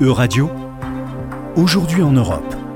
E-Radio, aujourd'hui en Europe.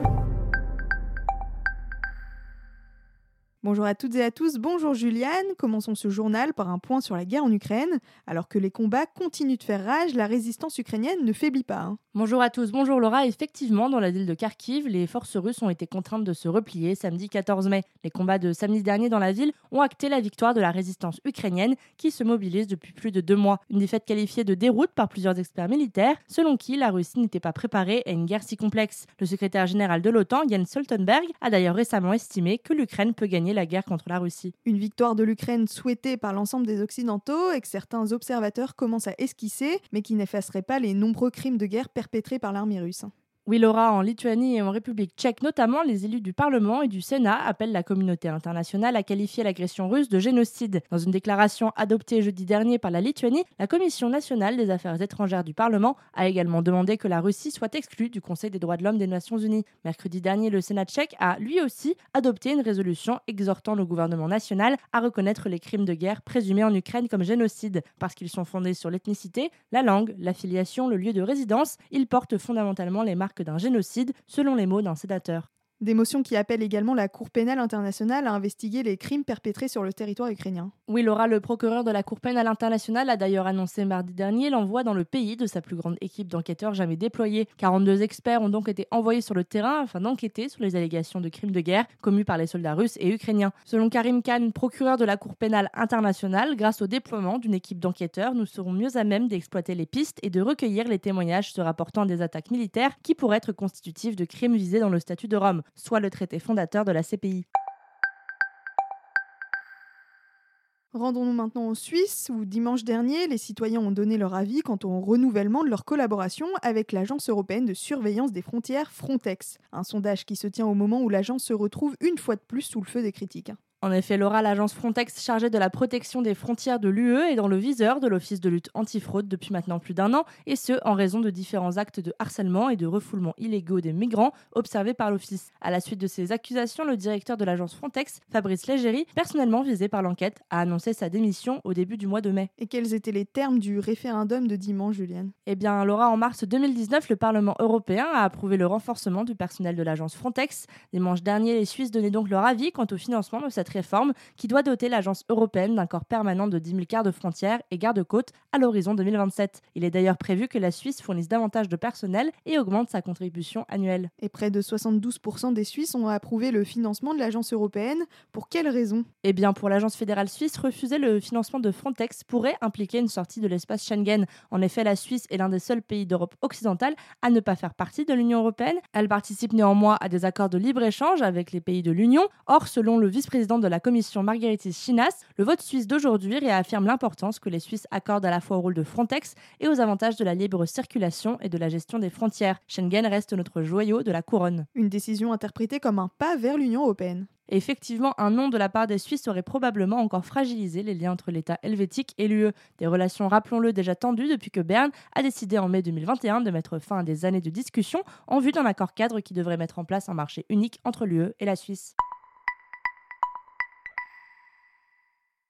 Bonjour à toutes et à tous, bonjour Juliane. Commençons ce journal par un point sur la guerre en Ukraine. Alors que les combats continuent de faire rage, la résistance ukrainienne ne faiblit pas. hein. Bonjour à tous, bonjour Laura. Effectivement, dans la ville de Kharkiv, les forces russes ont été contraintes de se replier samedi 14 mai. Les combats de samedi dernier dans la ville ont acté la victoire de la résistance ukrainienne qui se mobilise depuis plus de deux mois. Une défaite qualifiée de déroute par plusieurs experts militaires, selon qui la Russie n'était pas préparée à une guerre si complexe. Le secrétaire général de l'OTAN, Jens Stoltenberg, a d'ailleurs récemment estimé que l'Ukraine peut gagner la guerre contre la Russie. Une victoire de l'Ukraine souhaitée par l'ensemble des Occidentaux et que certains observateurs commencent à esquisser, mais qui n'effacerait pas les nombreux crimes de guerre perpétrés par l'armée russe. Oui, Laura, en Lituanie et en République tchèque notamment, les élus du Parlement et du Sénat appellent la communauté internationale à qualifier l'agression russe de génocide. Dans une déclaration adoptée jeudi dernier par la Lituanie, la Commission nationale des affaires étrangères du Parlement a également demandé que la Russie soit exclue du Conseil des droits de l'homme des Nations Unies. Mercredi dernier, le Sénat tchèque a lui aussi adopté une résolution exhortant le gouvernement national à reconnaître les crimes de guerre présumés en Ukraine comme génocide parce qu'ils sont fondés sur l'ethnicité, la langue, l'affiliation, le lieu de résidence. Ils portent fondamentalement les marques d'un génocide, selon les mots d'un sénateur. Des motions qui appellent également la Cour pénale internationale à investiguer les crimes perpétrés sur le territoire ukrainien. Oui, Laura, le procureur de la Cour pénale internationale a d'ailleurs annoncé mardi dernier l'envoi dans le pays de sa plus grande équipe d'enquêteurs jamais déployée. 42 experts ont donc été envoyés sur le terrain afin d'enquêter sur les allégations de crimes de guerre commis par les soldats russes et ukrainiens. Selon Karim Khan, procureur de la Cour pénale internationale, grâce au déploiement d'une équipe d'enquêteurs, nous serons mieux à même d'exploiter les pistes et de recueillir les témoignages se rapportant à des attaques militaires qui pourraient être constitutives de crimes visés dans le statut de Rome, soit le traité fondateur de la CPI. Rendons-nous maintenant en Suisse, où dimanche dernier, les citoyens ont donné leur avis quant au renouvellement de leur collaboration avec l'Agence européenne de surveillance des frontières Frontex. Un sondage qui se tient au moment où l'agence se retrouve une fois de plus sous le feu des critiques. En effet, Laura, l'agence Frontex chargée de la protection des frontières de l'UE est dans le viseur de l'Office de lutte antifraude depuis maintenant plus d'un an, et ce, en raison de différents actes de harcèlement et de refoulement illégaux des migrants observés par l'Office. À la suite de ces accusations, le directeur de l'agence Frontex, Fabrice Légéry, personnellement visé par l'enquête, a annoncé sa démission au début du mois de mai. Et quels étaient les termes du référendum de dimanche, Juliane? Eh bien, Laura, en mars 2019, le Parlement européen a approuvé le renforcement du personnel de l'agence Frontex. Dimanche dernier, les Suisses donnaient donc leur avis quant au financement de cette réforme qui doit doter l'agence européenne d'un corps permanent de 10 000 quarts de frontières et gardes-côtes à l'horizon 2027. Il est d'ailleurs prévu que la Suisse fournisse davantage de personnel et augmente sa contribution annuelle. Et près de 72% des Suisses ont approuvé le financement de l'agence européenne. Pour quelles raisons Eh bien, pour l'agence fédérale suisse, refuser le financement de Frontex pourrait impliquer une sortie de l'espace Schengen. En effet, la Suisse est l'un des seuls pays d'Europe occidentale à ne pas faire partie de l'Union européenne. Elle participe néanmoins à des accords de libre-échange avec les pays de l'Union. Or, selon le vice-président de la Commission Margaritis Chinas, le vote suisse d'aujourd'hui réaffirme l'importance que les Suisses accordent à la fois au rôle de Frontex et aux avantages de la libre circulation et de la gestion des frontières. Schengen reste notre joyau de la couronne. Une décision interprétée comme un pas vers l'Union européenne. Effectivement, un nom de la part des Suisses aurait probablement encore fragilisé les liens entre l'État helvétique et l'UE. Des relations, rappelons-le, déjà tendues depuis que Berne a décidé en mai 2021 de mettre fin à des années de discussions en vue d'un accord cadre qui devrait mettre en place un marché unique entre l'UE et la Suisse.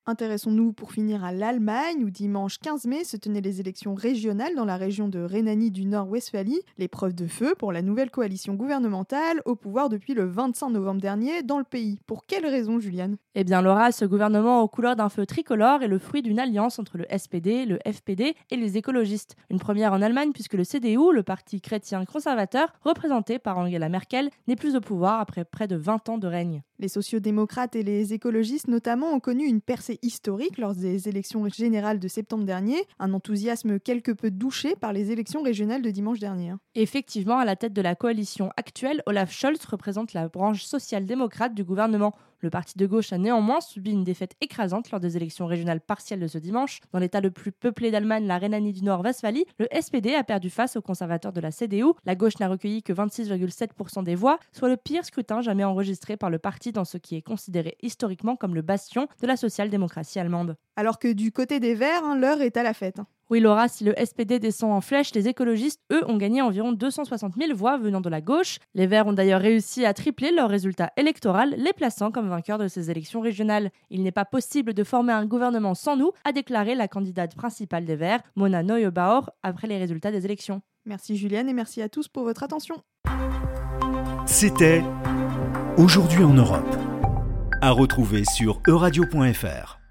Intéressons-nous pour finir à l'Allemagne où dimanche 15 mai se tenaient les élections régionales dans la région de Rhénanie du Nord-Westphalie, l'épreuve de feu pour la nouvelle coalition gouvernementale au pouvoir depuis le 25 novembre dernier dans le pays. Pour quelle raison, Juliane? Eh bien, Laura, ce gouvernement aux couleurs d'un feu tricolore est le fruit d'une alliance entre le SPD, le FPD et les écologistes. Une première en Allemagne puisque le CDU, le parti chrétien conservateur, représenté par Angela Merkel, n'est plus au pouvoir après près de 20 ans de règne. Les sociodémocrates et les écologistes notamment ont connu une percée historique lors des élections générales de septembre dernier, un enthousiasme quelque peu douché par les élections régionales de dimanche dernier. Effectivement, à la tête de la coalition actuelle, Olaf Scholz représente la branche social-démocrate du gouvernement. Le parti de gauche a néanmoins subi une défaite écrasante lors des élections régionales partielles de ce dimanche. Dans l'état le plus peuplé d'Allemagne, la Rhénanie du Nord-Westphalie, le SPD a perdu face aux conservateurs de la CDU. La gauche n'a recueilli que 26,7% des voix, soit le pire scrutin jamais enregistré par le parti dans ce qui est considéré historiquement comme le bastion de la social-démocratie allemande. Alors que du côté des Verts, hein, l'heure est à la fête. Oui, Laura, si le SPD descend en flèche, les écologistes, eux, ont gagné environ 260 000 voix venant de la gauche. Les Verts ont d'ailleurs réussi à tripler leur résultat électoral, les plaçant comme vainqueurs de ces élections régionales. Il n'est pas possible de former un gouvernement sans nous, a déclaré la candidate principale des Verts, Mona Neubauer, après les résultats des élections. Merci Julienne et merci à tous pour votre attention. C'était Aujourd'hui en Europe. À retrouver sur euradio.fr.